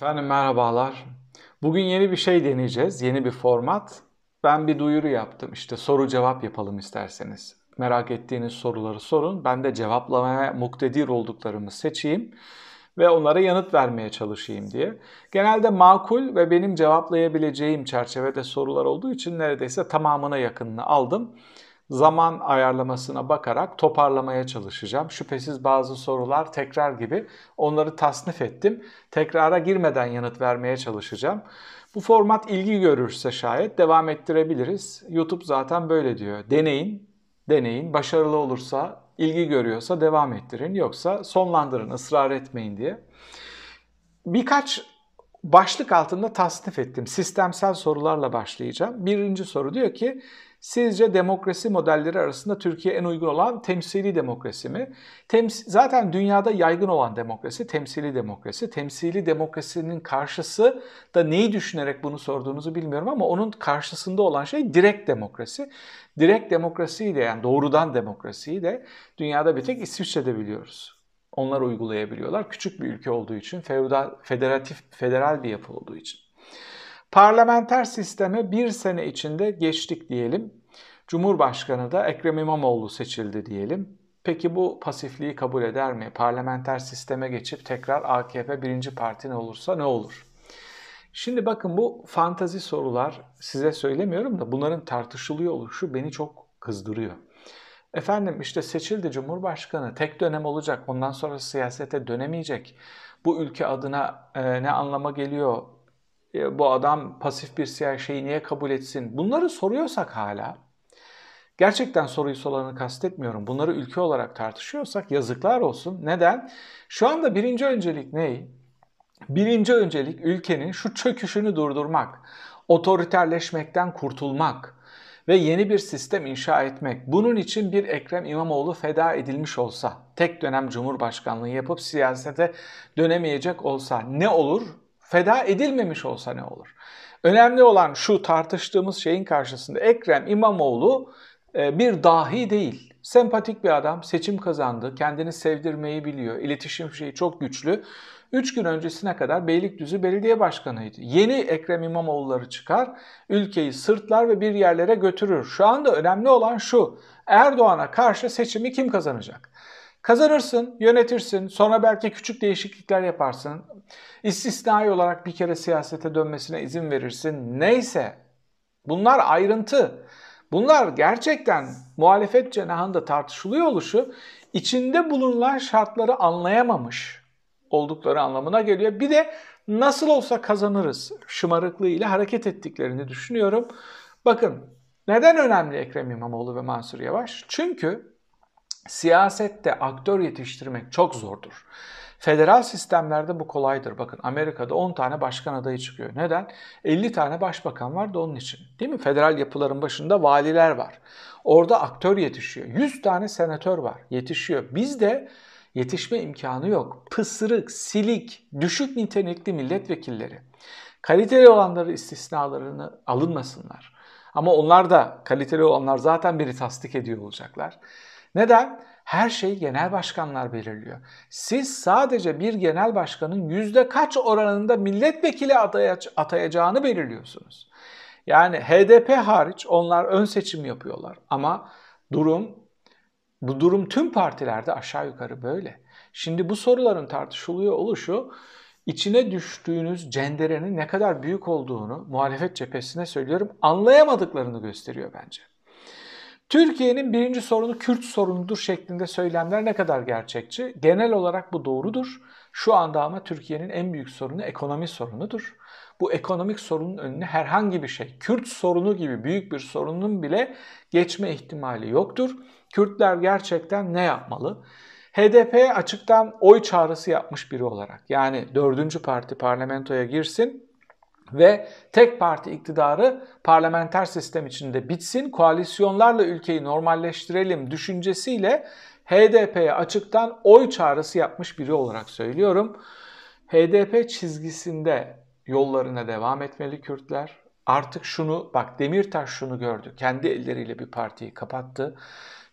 Efendim merhabalar. Bugün yeni bir şey deneyeceğiz. Yeni bir format. Ben bir duyuru yaptım. İşte soru cevap yapalım isterseniz. Merak ettiğiniz soruları sorun. Ben de cevaplamaya muktedir olduklarımı seçeyim ve onlara yanıt vermeye çalışayım diye. Genelde makul ve benim cevaplayabileceğim çerçevede sorular olduğu için neredeyse tamamına yakınını aldım zaman ayarlamasına bakarak toparlamaya çalışacağım. Şüphesiz bazı sorular tekrar gibi onları tasnif ettim. Tekrara girmeden yanıt vermeye çalışacağım. Bu format ilgi görürse şayet devam ettirebiliriz. YouTube zaten böyle diyor. Deneyin, deneyin. Başarılı olursa, ilgi görüyorsa devam ettirin. Yoksa sonlandırın, ısrar etmeyin diye. Birkaç başlık altında tasnif ettim. Sistemsel sorularla başlayacağım. Birinci soru diyor ki Sizce demokrasi modelleri arasında Türkiye en uygun olan temsili demokrasi mi? Tems zaten dünyada yaygın olan demokrasi temsili demokrasi. Temsili demokrasinin karşısı da neyi düşünerek bunu sorduğunuzu bilmiyorum ama onun karşısında olan şey direkt demokrasi. Direkt demokrasiyi de yani doğrudan demokrasiyi de dünyada bir tek İsviçre'de biliyoruz. Onlar uygulayabiliyorlar. Küçük bir ülke olduğu için, feudal, federatif, federal bir yapı olduğu için. Parlamenter sisteme bir sene içinde geçtik diyelim. Cumhurbaşkanı da Ekrem İmamoğlu seçildi diyelim. Peki bu pasifliği kabul eder mi? Parlamenter sisteme geçip tekrar AKP birinci parti ne olursa ne olur? Şimdi bakın bu fantazi sorular size söylemiyorum da bunların tartışılıyor oluşu beni çok kızdırıyor. Efendim işte seçildi Cumhurbaşkanı tek dönem olacak ondan sonra siyasete dönemeyecek. Bu ülke adına e, ne anlama geliyor bu adam pasif bir siyasi şeyi niye kabul etsin? Bunları soruyorsak hala, gerçekten soruyu soranı kastetmiyorum. Bunları ülke olarak tartışıyorsak yazıklar olsun. Neden? Şu anda birinci öncelik ne? Birinci öncelik ülkenin şu çöküşünü durdurmak, otoriterleşmekten kurtulmak ve yeni bir sistem inşa etmek. Bunun için bir Ekrem İmamoğlu feda edilmiş olsa, tek dönem cumhurbaşkanlığı yapıp siyasete dönemeyecek olsa ne olur? Feda edilmemiş olsa ne olur? Önemli olan şu tartıştığımız şeyin karşısında Ekrem İmamoğlu e, bir dahi değil. Sempatik bir adam, seçim kazandı, kendini sevdirmeyi biliyor, iletişim şeyi çok güçlü. 3 gün öncesine kadar Beylikdüzü Belediye Başkanıydı. Yeni Ekrem İmamoğulları çıkar, ülkeyi sırtlar ve bir yerlere götürür. Şu anda önemli olan şu, Erdoğan'a karşı seçimi kim kazanacak? Kazanırsın, yönetirsin, sonra belki küçük değişiklikler yaparsın. İstisnai olarak bir kere siyasete dönmesine izin verirsin. Neyse. Bunlar ayrıntı. Bunlar gerçekten muhalefet cenahında tartışılıyor oluşu içinde bulunan şartları anlayamamış oldukları anlamına geliyor. Bir de nasıl olsa kazanırız şımarıklığıyla hareket ettiklerini düşünüyorum. Bakın neden önemli Ekrem İmamoğlu ve Mansur Yavaş? Çünkü siyasette aktör yetiştirmek çok zordur. Federal sistemlerde bu kolaydır. Bakın Amerika'da 10 tane başkan adayı çıkıyor. Neden? 50 tane başbakan var da onun için. Değil mi? Federal yapıların başında valiler var. Orada aktör yetişiyor. 100 tane senatör var. Yetişiyor. Bizde yetişme imkanı yok. Pısırık, silik, düşük nitelikli milletvekilleri. Kaliteli olanları istisnalarını alınmasınlar. Ama onlar da kaliteli olanlar zaten biri tasdik ediyor olacaklar. Neden? Her şeyi genel başkanlar belirliyor. Siz sadece bir genel başkanın yüzde kaç oranında milletvekili atayacağını belirliyorsunuz. Yani HDP hariç onlar ön seçim yapıyorlar ama durum bu durum tüm partilerde aşağı yukarı böyle. Şimdi bu soruların tartışılıyor oluşu içine düştüğünüz cenderenin ne kadar büyük olduğunu muhalefet cephesine söylüyorum anlayamadıklarını gösteriyor bence. Türkiye'nin birinci sorunu Kürt sorunudur şeklinde söylemler ne kadar gerçekçi? Genel olarak bu doğrudur. Şu anda ama Türkiye'nin en büyük sorunu ekonomi sorunudur. Bu ekonomik sorunun önüne herhangi bir şey, Kürt sorunu gibi büyük bir sorunun bile geçme ihtimali yoktur. Kürtler gerçekten ne yapmalı? HDP açıktan oy çağrısı yapmış biri olarak yani dördüncü parti parlamentoya girsin ve tek parti iktidarı parlamenter sistem içinde bitsin, koalisyonlarla ülkeyi normalleştirelim düşüncesiyle HDP'ye açıktan oy çağrısı yapmış biri olarak söylüyorum. HDP çizgisinde yollarına devam etmeli Kürtler. Artık şunu bak Demirtaş şunu gördü. Kendi elleriyle bir partiyi kapattı.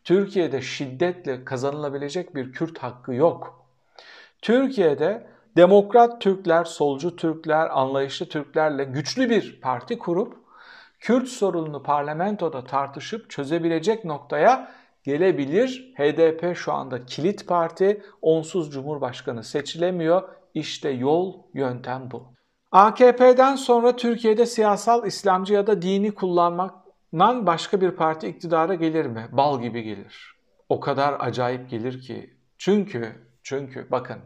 Türkiye'de şiddetle kazanılabilecek bir Kürt hakkı yok. Türkiye'de demokrat Türkler, solcu Türkler, anlayışlı Türklerle güçlü bir parti kurup Kürt sorununu parlamentoda tartışıp çözebilecek noktaya gelebilir. HDP şu anda kilit parti, onsuz cumhurbaşkanı seçilemiyor. İşte yol, yöntem bu. AKP'den sonra Türkiye'de siyasal İslamcı ya da dini kullanmaktan başka bir parti iktidara gelir mi? Bal gibi gelir. O kadar acayip gelir ki. Çünkü, çünkü bakın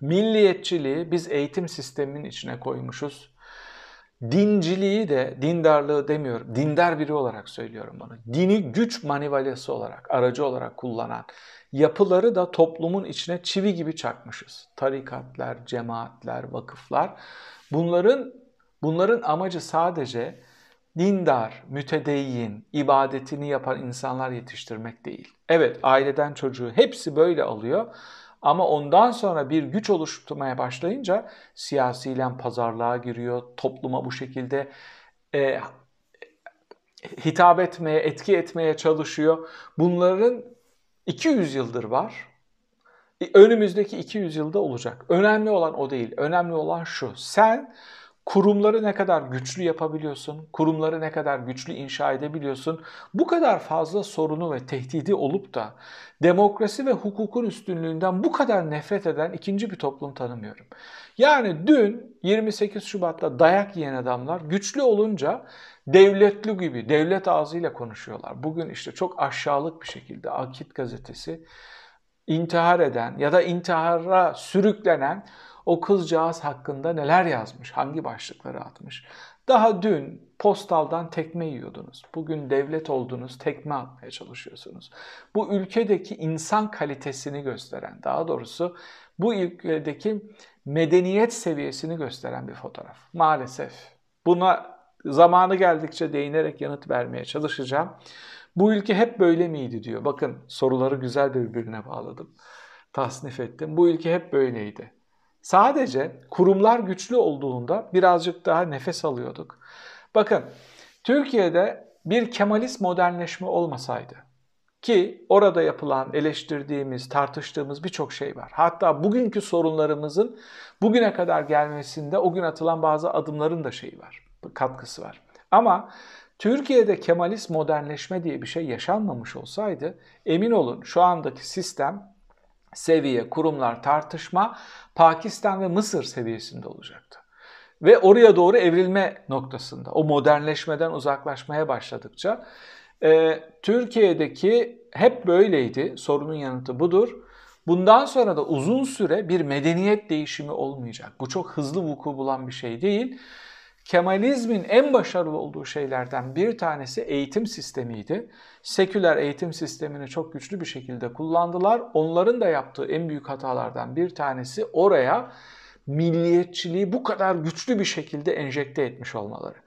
milliyetçiliği biz eğitim sisteminin içine koymuşuz. Dinciliği de, dindarlığı demiyorum, dindar biri olarak söylüyorum bunu. Dini güç manivalyası olarak, aracı olarak kullanan yapıları da toplumun içine çivi gibi çakmışız. Tarikatlar, cemaatler, vakıflar. Bunların bunların amacı sadece dindar, mütedeyyin, ibadetini yapan insanlar yetiştirmek değil. Evet, aileden çocuğu hepsi böyle alıyor. Ama ondan sonra bir güç oluşturmaya başlayınca siyasiyle pazarlığa giriyor, topluma bu şekilde e, hitap etmeye, etki etmeye çalışıyor. Bunların 200 yıldır var. E, önümüzdeki 200 yılda olacak. Önemli olan o değil. Önemli olan şu. Sen kurumları ne kadar güçlü yapabiliyorsun, kurumları ne kadar güçlü inşa edebiliyorsun. Bu kadar fazla sorunu ve tehdidi olup da demokrasi ve hukukun üstünlüğünden bu kadar nefret eden ikinci bir toplum tanımıyorum. Yani dün 28 Şubat'ta dayak yiyen adamlar güçlü olunca devletli gibi, devlet ağzıyla konuşuyorlar. Bugün işte çok aşağılık bir şekilde Akit gazetesi intihar eden ya da intihara sürüklenen o kızcağız hakkında neler yazmış, hangi başlıkları atmış. Daha dün postaldan tekme yiyordunuz. Bugün devlet oldunuz, tekme atmaya çalışıyorsunuz. Bu ülkedeki insan kalitesini gösteren, daha doğrusu bu ülkedeki medeniyet seviyesini gösteren bir fotoğraf. Maalesef. Buna zamanı geldikçe değinerek yanıt vermeye çalışacağım. Bu ülke hep böyle miydi diyor. Bakın soruları güzel birbirine bağladım. Tasnif ettim. Bu ülke hep böyleydi. Sadece kurumlar güçlü olduğunda birazcık daha nefes alıyorduk. Bakın Türkiye'de bir Kemalist modernleşme olmasaydı ki orada yapılan, eleştirdiğimiz, tartıştığımız birçok şey var. Hatta bugünkü sorunlarımızın bugüne kadar gelmesinde o gün atılan bazı adımların da şeyi var, katkısı var. Ama Türkiye'de Kemalist modernleşme diye bir şey yaşanmamış olsaydı emin olun şu andaki sistem seviye, kurumlar, tartışma Pakistan ve Mısır seviyesinde olacaktı. Ve oraya doğru evrilme noktasında, o modernleşmeden uzaklaşmaya başladıkça e, Türkiye'deki hep böyleydi, sorunun yanıtı budur. Bundan sonra da uzun süre bir medeniyet değişimi olmayacak. Bu çok hızlı vuku bulan bir şey değil. Kemalizmin en başarılı olduğu şeylerden bir tanesi eğitim sistemiydi. Seküler eğitim sistemini çok güçlü bir şekilde kullandılar. Onların da yaptığı en büyük hatalardan bir tanesi oraya milliyetçiliği bu kadar güçlü bir şekilde enjekte etmiş olmaları.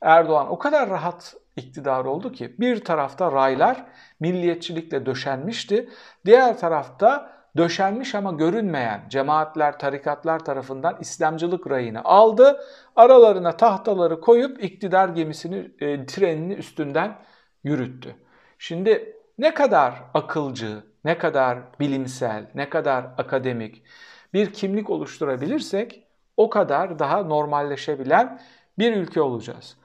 Erdoğan o kadar rahat iktidar oldu ki bir tarafta raylar milliyetçilikle döşenmişti. Diğer tarafta döşenmiş ama görünmeyen cemaatler, tarikatlar tarafından İslamcılık rayını aldı. Aralarına tahtaları koyup iktidar gemisini, e, trenini üstünden yürüttü. Şimdi ne kadar akılcı, ne kadar bilimsel, ne kadar akademik bir kimlik oluşturabilirsek o kadar daha normalleşebilen bir ülke olacağız.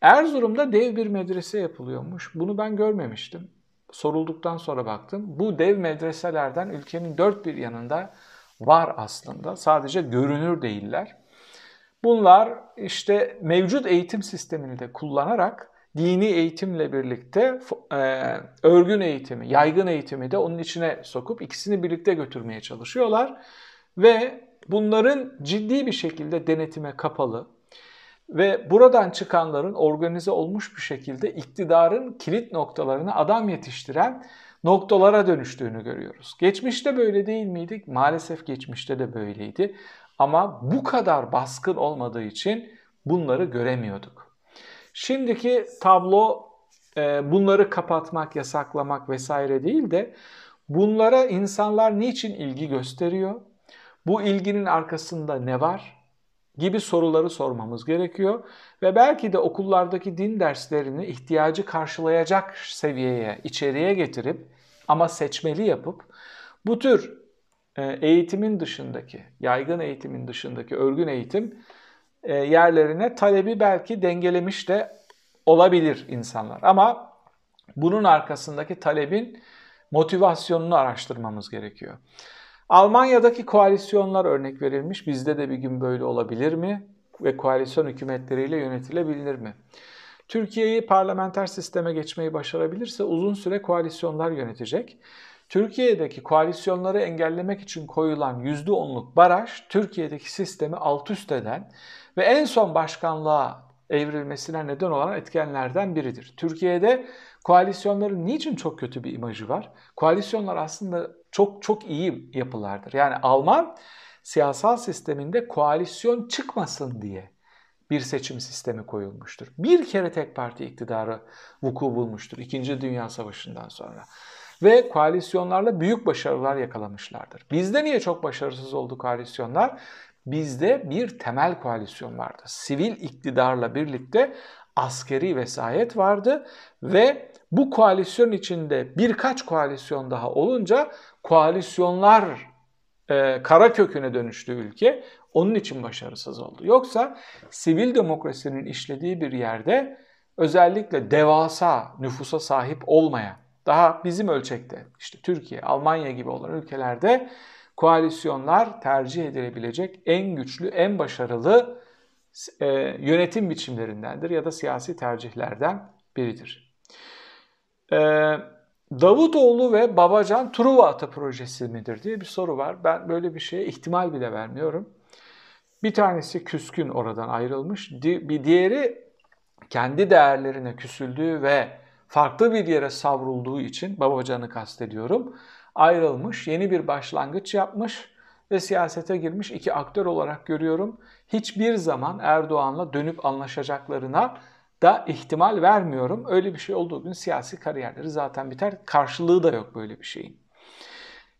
Erzurum'da dev bir medrese yapılıyormuş. Bunu ben görmemiştim sorulduktan sonra baktım. Bu dev medreselerden ülkenin dört bir yanında var aslında. Sadece görünür değiller. Bunlar işte mevcut eğitim sistemini de kullanarak dini eğitimle birlikte e, örgün eğitimi, yaygın eğitimi de onun içine sokup ikisini birlikte götürmeye çalışıyorlar. Ve bunların ciddi bir şekilde denetime kapalı, ve buradan çıkanların organize olmuş bir şekilde iktidarın kilit noktalarına adam yetiştiren noktalara dönüştüğünü görüyoruz. Geçmişte böyle değil miydik? Maalesef geçmişte de böyleydi. Ama bu kadar baskın olmadığı için bunları göremiyorduk. Şimdiki tablo e, bunları kapatmak, yasaklamak vesaire değil de bunlara insanlar niçin ilgi gösteriyor? Bu ilginin arkasında ne var? Gibi soruları sormamız gerekiyor ve belki de okullardaki din derslerini ihtiyacı karşılayacak seviyeye, içeriye getirip ama seçmeli yapıp bu tür e, eğitimin dışındaki, yaygın eğitimin dışındaki örgün eğitim e, yerlerine talebi belki dengelemiş de olabilir insanlar. Ama bunun arkasındaki talebin motivasyonunu araştırmamız gerekiyor. Almanya'daki koalisyonlar örnek verilmiş. Bizde de bir gün böyle olabilir mi? Ve koalisyon hükümetleriyle yönetilebilir mi? Türkiye'yi parlamenter sisteme geçmeyi başarabilirse uzun süre koalisyonlar yönetecek. Türkiye'deki koalisyonları engellemek için koyulan %10'luk baraj Türkiye'deki sistemi alt üst eden ve en son başkanlığa evrilmesine neden olan etkenlerden biridir. Türkiye'de koalisyonların niçin çok kötü bir imajı var? Koalisyonlar aslında çok çok iyi yapılardır. Yani Alman siyasal sisteminde koalisyon çıkmasın diye bir seçim sistemi koyulmuştur. Bir kere tek parti iktidarı vuku bulmuştur İkinci Dünya Savaşı'ndan sonra. Ve koalisyonlarla büyük başarılar yakalamışlardır. Bizde niye çok başarısız oldu koalisyonlar? Bizde bir temel koalisyon vardı. Sivil iktidarla birlikte askeri vesayet vardı ve bu koalisyon içinde birkaç koalisyon daha olunca koalisyonlar e, kara köküne dönüştü ülke. Onun için başarısız oldu. Yoksa sivil demokrasinin işlediği bir yerde özellikle devasa nüfusa sahip olmayan, daha bizim ölçekte işte Türkiye, Almanya gibi olan ülkelerde koalisyonlar tercih edilebilecek en güçlü, en başarılı e, yönetim biçimlerindendir ya da siyasi tercihlerden biridir. E, Davutoğlu ve Babacan Truva Atı projesi midir diye bir soru var. Ben böyle bir şeye ihtimal bile vermiyorum. Bir tanesi küskün oradan ayrılmış. Bir diğeri kendi değerlerine küsüldüğü ve farklı bir yere savrulduğu için Babacan'ı kastediyorum. Ayrılmış, yeni bir başlangıç yapmış ve siyasete girmiş iki aktör olarak görüyorum. Hiçbir zaman Erdoğan'la dönüp anlaşacaklarına da ihtimal vermiyorum. Öyle bir şey olduğu gün siyasi kariyerleri zaten biter. Karşılığı da yok böyle bir şeyin.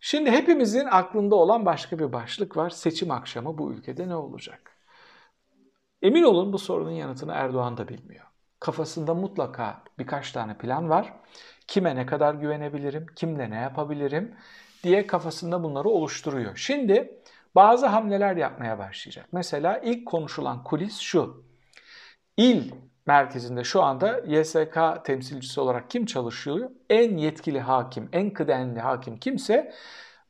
Şimdi hepimizin aklında olan başka bir başlık var. Seçim akşamı bu ülkede ne olacak? Emin olun bu sorunun yanıtını Erdoğan da bilmiyor. Kafasında mutlaka birkaç tane plan var. Kime ne kadar güvenebilirim, kimle ne yapabilirim diye kafasında bunları oluşturuyor. Şimdi bazı hamleler yapmaya başlayacak. Mesela ilk konuşulan kulis şu. İl merkezinde şu anda YSK temsilcisi olarak kim çalışıyor? En yetkili hakim, en kıdemli hakim kimse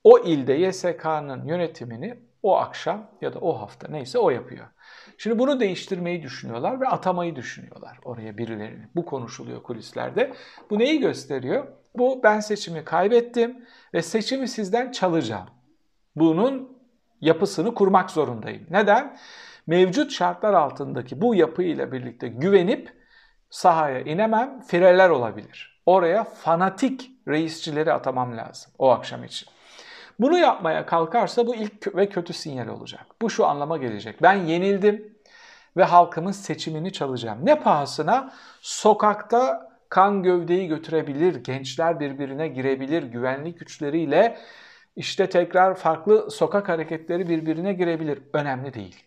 o ilde YSK'nın yönetimini o akşam ya da o hafta neyse o yapıyor. Şimdi bunu değiştirmeyi düşünüyorlar ve atamayı düşünüyorlar oraya birilerini. Bu konuşuluyor kulislerde. Bu neyi gösteriyor? Bu ben seçimi kaybettim ve seçimi sizden çalacağım. Bunun yapısını kurmak zorundayım. Neden? Mevcut şartlar altındaki bu yapıyla birlikte güvenip sahaya inemem, fireler olabilir. Oraya fanatik reisçileri atamam lazım o akşam için. Bunu yapmaya kalkarsa bu ilk ve kötü sinyal olacak. Bu şu anlama gelecek. Ben yenildim ve halkımın seçimini çalacağım. Ne pahasına? Sokakta kan gövdeyi götürebilir, gençler birbirine girebilir, güvenlik güçleriyle işte tekrar farklı sokak hareketleri birbirine girebilir. Önemli değil.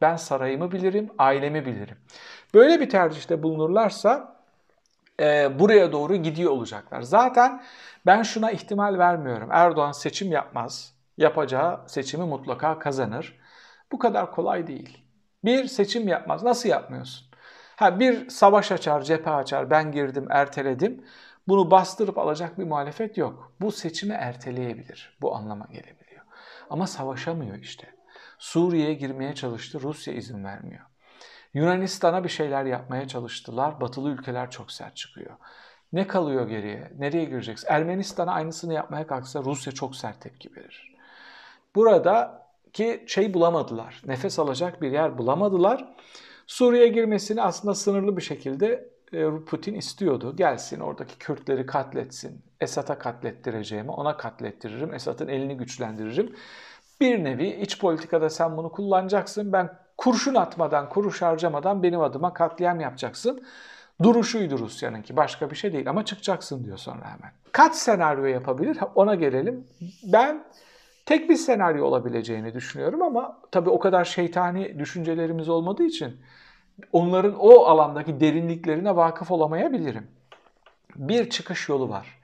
Ben sarayımı bilirim, ailemi bilirim. Böyle bir tercihte bulunurlarsa e, buraya doğru gidiyor olacaklar. Zaten ben şuna ihtimal vermiyorum. Erdoğan seçim yapmaz. Yapacağı seçimi mutlaka kazanır. Bu kadar kolay değil. Bir seçim yapmaz. Nasıl yapmıyorsun? Ha bir savaş açar, cephe açar. Ben girdim, erteledim. Bunu bastırıp alacak bir muhalefet yok. Bu seçimi erteleyebilir. Bu anlama gelebiliyor. Ama savaşamıyor işte. Suriye'ye girmeye çalıştı, Rusya izin vermiyor. Yunanistan'a bir şeyler yapmaya çalıştılar, batılı ülkeler çok sert çıkıyor. Ne kalıyor geriye? Nereye gireceksin? Ermenistan'a aynısını yapmaya kalksa Rusya çok sert tepki verir. Burada ki şey bulamadılar, nefes alacak bir yer bulamadılar. Suriye girmesini aslında sınırlı bir şekilde Putin istiyordu. Gelsin oradaki Kürtleri katletsin. Esad'a katlettireceğimi ona katlettiririm. Esad'ın elini güçlendiririm. Bir nevi iç politikada sen bunu kullanacaksın. Ben kurşun atmadan, kuruş harcamadan benim adıma katliam yapacaksın. Duruşuydu Rusya'nınki. Başka bir şey değil ama çıkacaksın diyor sonra hemen. Kaç senaryo yapabilir? Ona gelelim. Ben tek bir senaryo olabileceğini düşünüyorum ama tabii o kadar şeytani düşüncelerimiz olmadığı için onların o alandaki derinliklerine vakıf olamayabilirim. Bir çıkış yolu var.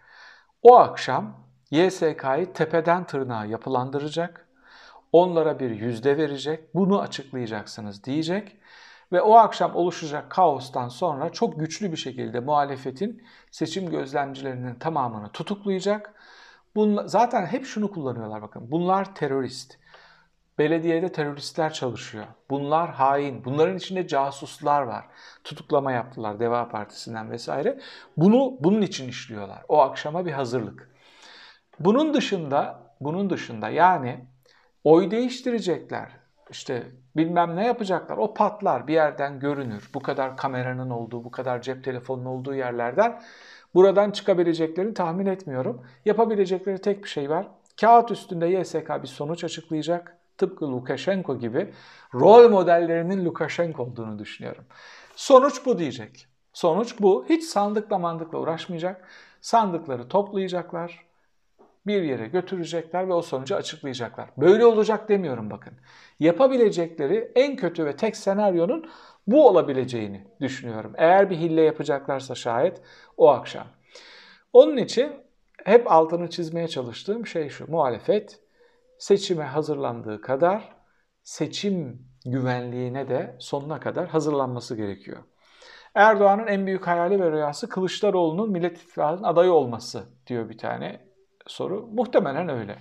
O akşam YSK'yı tepeden tırnağa yapılandıracak. Onlara bir yüzde verecek. Bunu açıklayacaksınız diyecek. Ve o akşam oluşacak kaostan sonra çok güçlü bir şekilde muhalefetin seçim gözlemcilerinin tamamını tutuklayacak. Bunlar, zaten hep şunu kullanıyorlar bakın. Bunlar terörist. Belediyede teröristler çalışıyor. Bunlar hain. Bunların içinde casuslar var. Tutuklama yaptılar Deva Partisi'nden vesaire. Bunu bunun için işliyorlar. O akşama bir hazırlık. Bunun dışında, bunun dışında yani oy değiştirecekler. İşte bilmem ne yapacaklar. O patlar bir yerden görünür. Bu kadar kameranın olduğu, bu kadar cep telefonunun olduğu yerlerden buradan çıkabileceklerini tahmin etmiyorum. Yapabilecekleri tek bir şey var. Kağıt üstünde YSK bir sonuç açıklayacak. Tıpkı Lukashenko gibi rol modellerinin Lukashenko olduğunu düşünüyorum. Sonuç bu diyecek. Sonuç bu. Hiç sandıkla mandıkla uğraşmayacak. Sandıkları toplayacaklar bir yere götürecekler ve o sonucu açıklayacaklar. Böyle olacak demiyorum bakın. Yapabilecekleri en kötü ve tek senaryonun bu olabileceğini düşünüyorum. Eğer bir hille yapacaklarsa şayet o akşam. Onun için hep altını çizmeye çalıştığım şey şu. Muhalefet seçime hazırlandığı kadar seçim güvenliğine de sonuna kadar hazırlanması gerekiyor. Erdoğan'ın en büyük hayali ve rüyası Kılıçdaroğlu'nun Millet İttifakı'nın adayı olması diyor bir tane soru. Muhtemelen öyle.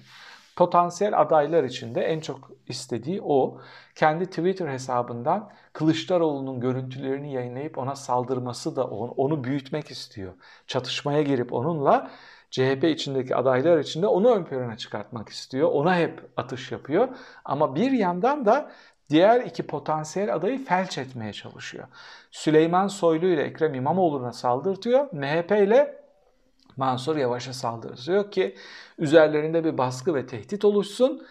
Potansiyel adaylar içinde en çok istediği o. Kendi Twitter hesabından Kılıçdaroğlu'nun görüntülerini yayınlayıp ona saldırması da onu, onu büyütmek istiyor. Çatışmaya girip onunla CHP içindeki adaylar içinde onu ön plana çıkartmak istiyor. Ona hep atış yapıyor. Ama bir yandan da diğer iki potansiyel adayı felç etmeye çalışıyor. Süleyman Soylu ile Ekrem İmamoğlu'na saldırtıyor. MHP ile Mansur Yavaş'a saldırıyor ki üzerlerinde bir baskı ve tehdit oluşsun,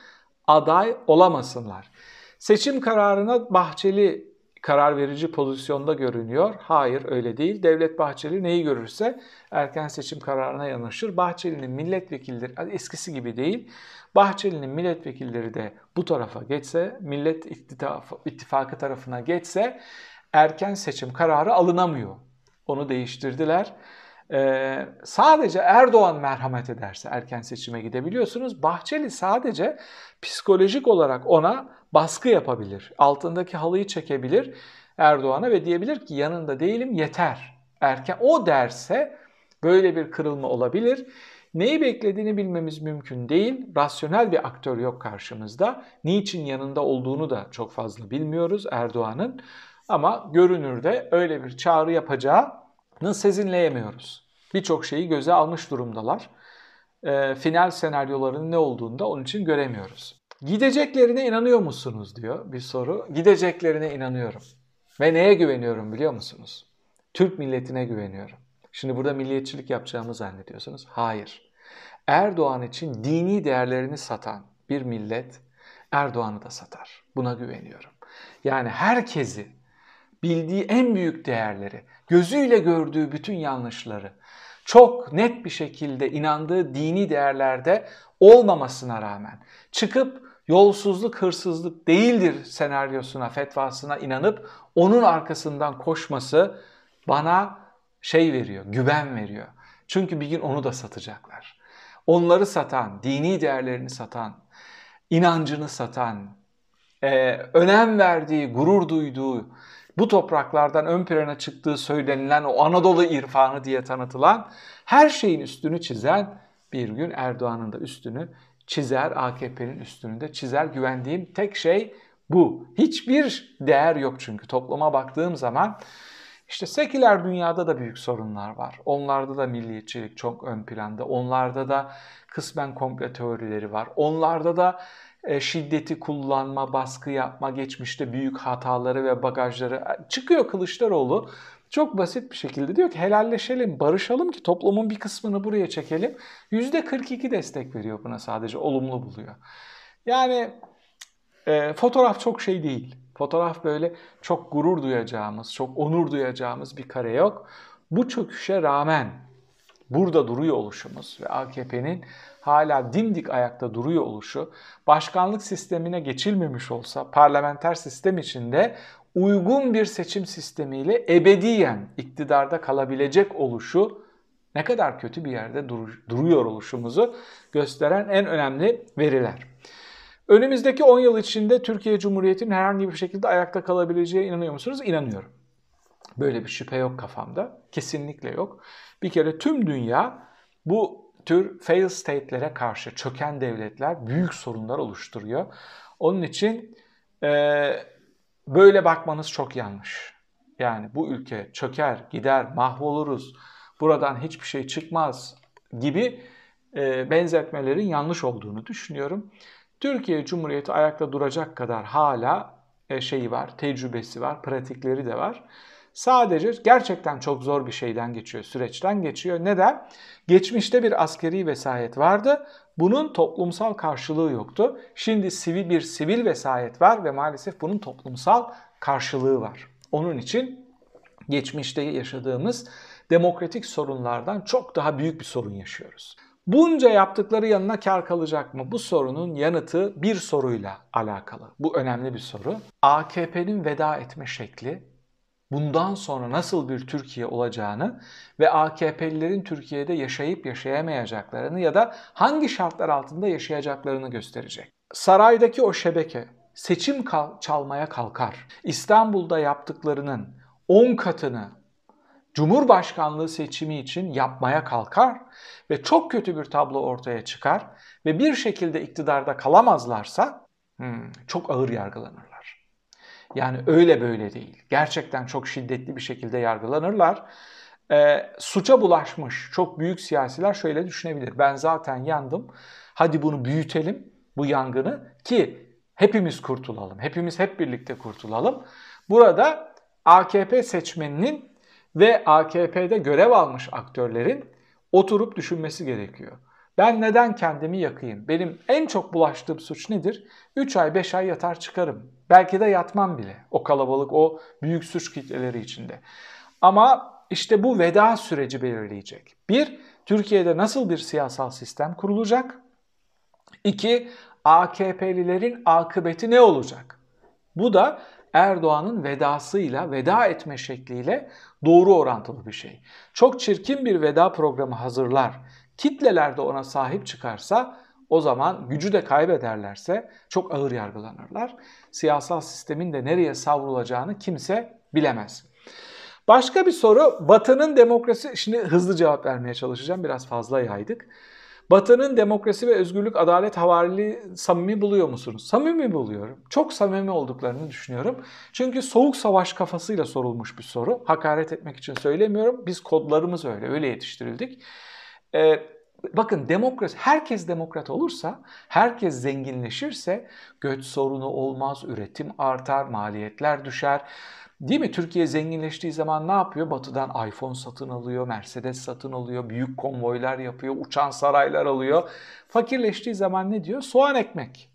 aday olamasınlar. Seçim kararına Bahçeli karar verici pozisyonda görünüyor. Hayır öyle değil. Devlet Bahçeli neyi görürse erken seçim kararına yanaşır. Bahçeli'nin milletvekilleri eskisi gibi değil. Bahçeli'nin milletvekilleri de bu tarafa geçse, Millet İttifakı tarafına geçse erken seçim kararı alınamıyor. Onu değiştirdiler. Ee, sadece Erdoğan merhamet ederse erken seçime gidebiliyorsunuz. Bahçeli sadece psikolojik olarak ona baskı yapabilir. Altındaki halıyı çekebilir Erdoğan'a ve diyebilir ki yanında değilim yeter. Erken o derse böyle bir kırılma olabilir. Neyi beklediğini bilmemiz mümkün değil. Rasyonel bir aktör yok karşımızda. Niçin yanında olduğunu da çok fazla bilmiyoruz Erdoğan'ın. Ama görünürde öyle bir çağrı yapacağını sezinleyemiyoruz. Birçok şeyi göze almış durumdalar. E, final senaryolarının ne olduğunu da onun için göremiyoruz. Gideceklerine inanıyor musunuz diyor bir soru. Gideceklerine inanıyorum. Ve neye güveniyorum biliyor musunuz? Türk milletine güveniyorum. Şimdi burada milliyetçilik yapacağımı zannediyorsunuz. Hayır. Erdoğan için dini değerlerini satan bir millet Erdoğan'ı da satar. Buna güveniyorum. Yani herkesi bildiği en büyük değerleri, gözüyle gördüğü bütün yanlışları çok net bir şekilde inandığı dini değerlerde olmamasına rağmen çıkıp yolsuzluk, hırsızlık değildir senaryosuna, fetvasına inanıp onun arkasından koşması bana şey veriyor, güven veriyor. Çünkü bir gün onu da satacaklar. Onları satan, dini değerlerini satan, inancını satan, e, önem verdiği, gurur duyduğu, bu topraklardan ön plana çıktığı söylenilen o Anadolu irfanı diye tanıtılan her şeyin üstünü çizen bir gün Erdoğan'ın da üstünü çizer, AKP'nin üstünü de çizer. Güvendiğim tek şey bu. Hiçbir değer yok çünkü topluma baktığım zaman işte seküler dünyada da büyük sorunlar var. Onlarda da milliyetçilik çok ön planda. Onlarda da kısmen komple teorileri var. Onlarda da e, şiddeti kullanma, baskı yapma, geçmişte büyük hataları ve bagajları e, çıkıyor Kılıçdaroğlu. Çok basit bir şekilde diyor ki helalleşelim, barışalım ki toplumun bir kısmını buraya çekelim. %42 destek veriyor buna sadece, olumlu buluyor. Yani e, fotoğraf çok şey değil. Fotoğraf böyle çok gurur duyacağımız, çok onur duyacağımız bir kare yok. Bu çöküşe rağmen burada duruyor oluşumuz ve AKP'nin hala dimdik ayakta duruyor oluşu, başkanlık sistemine geçilmemiş olsa parlamenter sistem içinde uygun bir seçim sistemiyle ebediyen iktidarda kalabilecek oluşu ne kadar kötü bir yerde dur, duruyor oluşumuzu gösteren en önemli veriler. Önümüzdeki 10 yıl içinde Türkiye Cumhuriyeti'nin herhangi bir şekilde ayakta kalabileceğine inanıyor musunuz? İnanıyorum. Böyle bir şüphe yok kafamda. Kesinlikle yok. Bir kere tüm dünya bu tür fail state'lere karşı çöken devletler büyük sorunlar oluşturuyor. Onun için e, böyle bakmanız çok yanlış. Yani bu ülke çöker, gider, mahvoluruz, buradan hiçbir şey çıkmaz gibi e, benzetmelerin yanlış olduğunu düşünüyorum. Türkiye Cumhuriyeti ayakta duracak kadar hala e, şeyi var, tecrübesi var, pratikleri de var. Sadece gerçekten çok zor bir şeyden geçiyor, süreçten geçiyor. Neden? Geçmişte bir askeri vesayet vardı. Bunun toplumsal karşılığı yoktu. Şimdi sivil bir sivil vesayet var ve maalesef bunun toplumsal karşılığı var. Onun için geçmişte yaşadığımız demokratik sorunlardan çok daha büyük bir sorun yaşıyoruz. Bunca yaptıkları yanına kar kalacak mı? Bu sorunun yanıtı bir soruyla alakalı. Bu önemli bir soru. AKP'nin veda etme şekli bundan sonra nasıl bir Türkiye olacağını ve AKP'lilerin Türkiye'de yaşayıp yaşayamayacaklarını ya da hangi şartlar altında yaşayacaklarını gösterecek. Saraydaki o şebeke seçim çalmaya kalkar. İstanbul'da yaptıklarının 10 katını Cumhurbaşkanlığı seçimi için yapmaya kalkar ve çok kötü bir tablo ortaya çıkar ve bir şekilde iktidarda kalamazlarsa hmm, çok ağır yargılanırlar. Yani öyle böyle değil. Gerçekten çok şiddetli bir şekilde yargılanırlar. E, suça bulaşmış çok büyük siyasiler şöyle düşünebilir. Ben zaten yandım. Hadi bunu büyütelim bu yangını ki hepimiz kurtulalım. Hepimiz hep birlikte kurtulalım. Burada AKP seçmeninin ve AKP'de görev almış aktörlerin oturup düşünmesi gerekiyor. Ben neden kendimi yakayım? Benim en çok bulaştığım suç nedir? 3 ay 5 ay yatar çıkarım. Belki de yatmam bile o kalabalık o büyük suç kitleleri içinde. Ama işte bu veda süreci belirleyecek. Bir, Türkiye'de nasıl bir siyasal sistem kurulacak? İki, AKP'lilerin akıbeti ne olacak? Bu da Erdoğan'ın vedasıyla, veda etme şekliyle doğru orantılı bir şey. Çok çirkin bir veda programı hazırlar, kitleler de ona sahip çıkarsa o zaman gücü de kaybederlerse çok ağır yargılanırlar. Siyasal sistemin de nereye savrulacağını kimse bilemez. Başka bir soru, Batı'nın demokrasi, şimdi hızlı cevap vermeye çalışacağım, biraz fazla yaydık. Batı'nın demokrasi ve özgürlük, adalet havarili samimi buluyor musunuz? Samimi buluyorum. Çok samimi olduklarını düşünüyorum. Çünkü soğuk savaş kafasıyla sorulmuş bir soru. Hakaret etmek için söylemiyorum. Biz kodlarımız öyle, öyle yetiştirildik. Ee, bakın demokrasi, herkes demokrat olursa, herkes zenginleşirse göç sorunu olmaz, üretim artar, maliyetler düşer. Değil mi? Türkiye zenginleştiği zaman ne yapıyor? Batı'dan iPhone satın alıyor, Mercedes satın alıyor, büyük konvoylar yapıyor, uçan saraylar alıyor. Fakirleştiği zaman ne diyor? Soğan ekmek.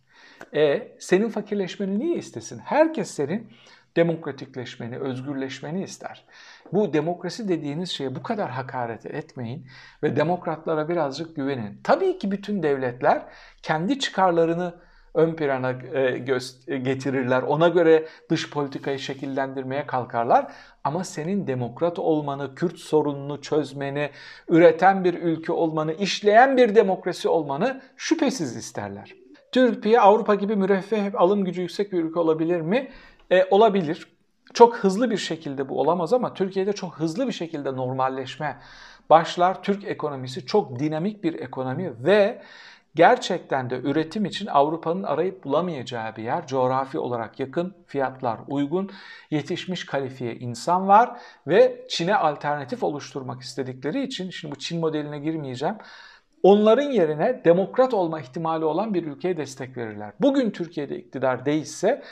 E senin fakirleşmeni niye istesin? Herkes senin demokratikleşmeni, özgürleşmeni ister. Bu demokrasi dediğiniz şeye bu kadar hakaret etmeyin ve demokratlara birazcık güvenin. Tabii ki bütün devletler kendi çıkarlarını ön plana e, getirirler. Ona göre dış politikayı şekillendirmeye kalkarlar. Ama senin demokrat olmanı, Kürt sorununu çözmeni, üreten bir ülke olmanı, işleyen bir demokrasi olmanı şüphesiz isterler. Türkiye Avrupa gibi müreffeh, alım gücü yüksek bir ülke olabilir mi? E, olabilir. Çok hızlı bir şekilde bu olamaz ama Türkiye'de çok hızlı bir şekilde normalleşme başlar. Türk ekonomisi çok dinamik bir ekonomi ve gerçekten de üretim için Avrupa'nın arayıp bulamayacağı bir yer. Coğrafi olarak yakın, fiyatlar uygun, yetişmiş kalifiye insan var ve Çin'e alternatif oluşturmak istedikleri için, şimdi bu Çin modeline girmeyeceğim, onların yerine demokrat olma ihtimali olan bir ülkeye destek verirler. Bugün Türkiye'de iktidar değilse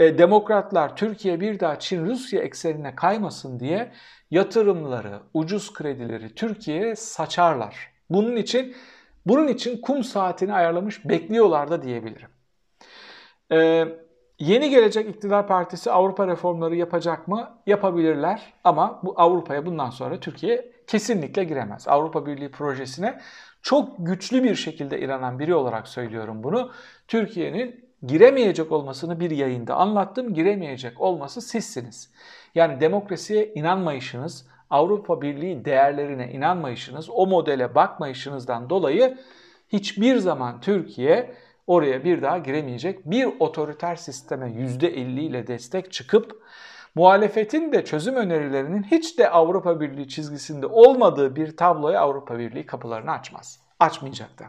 demokratlar Türkiye bir daha Çin-Rusya eksenine kaymasın diye yatırımları, ucuz kredileri Türkiye'ye saçarlar. Bunun için bunun için kum saatini ayarlamış bekliyorlar da diyebilirim. Ee, yeni gelecek iktidar partisi Avrupa reformları yapacak mı? Yapabilirler ama bu Avrupa'ya bundan sonra Türkiye kesinlikle giremez. Avrupa Birliği projesine çok güçlü bir şekilde inanan biri olarak söylüyorum bunu. Türkiye'nin giremeyecek olmasını bir yayında anlattım. Giremeyecek olması sizsiniz. Yani demokrasiye inanmayışınız, Avrupa Birliği değerlerine inanmayışınız, o modele bakmayışınızdan dolayı hiçbir zaman Türkiye oraya bir daha giremeyecek. Bir otoriter sisteme %50 ile destek çıkıp muhalefetin de çözüm önerilerinin hiç de Avrupa Birliği çizgisinde olmadığı bir tabloya Avrupa Birliği kapılarını açmaz. Açmayacak da.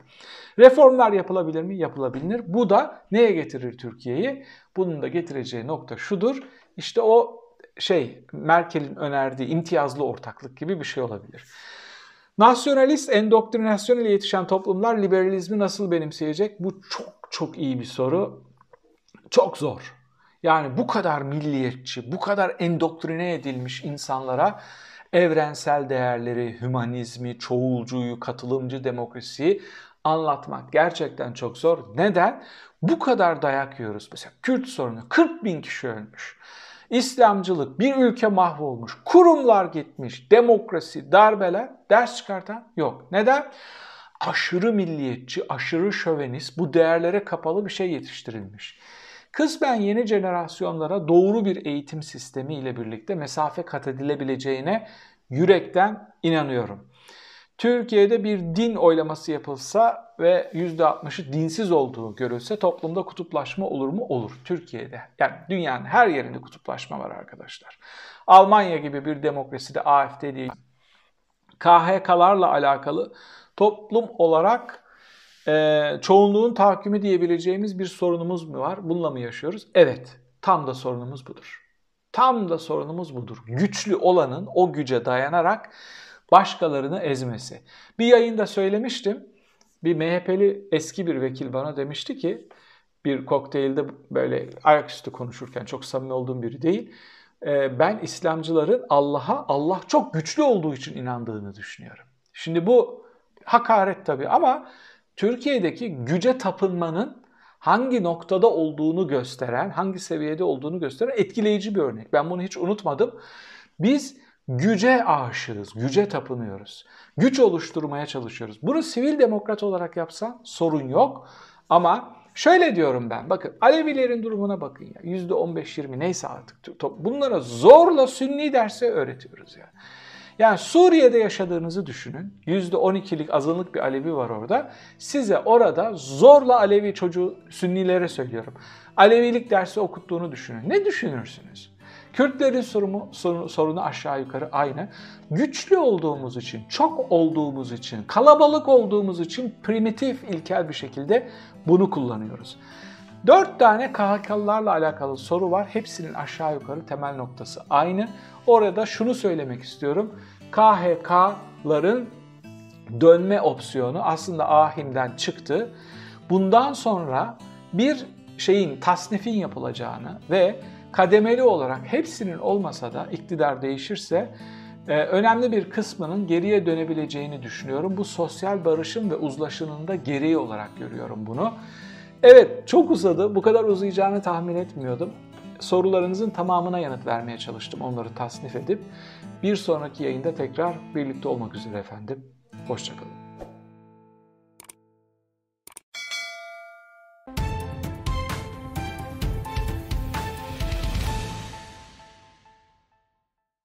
Reformlar yapılabilir mi? Yapılabilir. Bu da neye getirir Türkiye'yi? Bunun da getireceği nokta şudur. İşte o şey Merkel'in önerdiği imtiyazlı ortaklık gibi bir şey olabilir. Nasyonalist endoktrinasyonel yetişen toplumlar liberalizmi nasıl benimseyecek? Bu çok çok iyi bir soru. Çok zor. Yani bu kadar milliyetçi, bu kadar endoktrine edilmiş insanlara evrensel değerleri, hümanizmi, çoğulcuyu, katılımcı demokrasiyi anlatmak gerçekten çok zor. Neden? Bu kadar dayak yiyoruz. Mesela Kürt sorunu 40 bin kişi ölmüş. İslamcılık, bir ülke mahvolmuş, kurumlar gitmiş, demokrasi, darbeler, ders çıkartan yok. Neden? Aşırı milliyetçi, aşırı şövenist, bu değerlere kapalı bir şey yetiştirilmiş. Kısmen yeni jenerasyonlara doğru bir eğitim sistemi ile birlikte mesafe kat edilebileceğine yürekten inanıyorum. Türkiye'de bir din oylaması yapılsa ve %60'ı dinsiz olduğu görülse toplumda kutuplaşma olur mu? Olur. Türkiye'de. Yani dünyanın her yerinde kutuplaşma var arkadaşlar. Almanya gibi bir demokraside AFD değil. KHK'larla alakalı toplum olarak e, çoğunluğun tahakkümü diyebileceğimiz bir sorunumuz mu var? Bununla mı yaşıyoruz? Evet. Tam da sorunumuz budur. Tam da sorunumuz budur. Güçlü olanın o güce dayanarak başkalarını ezmesi. Bir yayında söylemiştim. Bir MHP'li eski bir vekil bana demişti ki bir kokteylde böyle ayaküstü konuşurken çok samimi olduğum biri değil. E, ben İslamcıların Allah'a Allah çok güçlü olduğu için inandığını düşünüyorum. Şimdi bu hakaret tabii ama Türkiye'deki güce tapınmanın hangi noktada olduğunu gösteren, hangi seviyede olduğunu gösteren etkileyici bir örnek. Ben bunu hiç unutmadım. Biz güce aşığız, güce tapınıyoruz. Güç oluşturmaya çalışıyoruz. Bunu sivil demokrat olarak yapsan sorun yok. Ama şöyle diyorum ben, bakın Alevilerin durumuna bakın ya. %15-20 neyse artık. Bunlara zorla sünni dersi öğretiyoruz ya. Yani. Yani Suriye'de yaşadığınızı düşünün. %12'lik azınlık bir Alevi var orada. Size orada zorla Alevi çocuğu Sünnilere söylüyorum. Alevilik dersi okuttuğunu düşünün. Ne düşünürsünüz? Kürtlerin sorunu, sorunu, aşağı yukarı aynı. Güçlü olduğumuz için, çok olduğumuz için, kalabalık olduğumuz için primitif, ilkel bir şekilde bunu kullanıyoruz. Dört tane KHK'lılarla alakalı soru var. Hepsinin aşağı yukarı temel noktası aynı. Orada şunu söylemek istiyorum. KHK'ların dönme opsiyonu aslında ahimden çıktı. Bundan sonra bir şeyin tasnifin yapılacağını ve kademeli olarak hepsinin olmasa da iktidar değişirse e, önemli bir kısmının geriye dönebileceğini düşünüyorum. Bu sosyal barışın ve uzlaşının da gereği olarak görüyorum bunu. Evet çok uzadı. Bu kadar uzayacağını tahmin etmiyordum. Sorularınızın tamamına yanıt vermeye çalıştım onları tasnif edip. Bir sonraki yayında tekrar birlikte olmak üzere efendim. Hoşçakalın.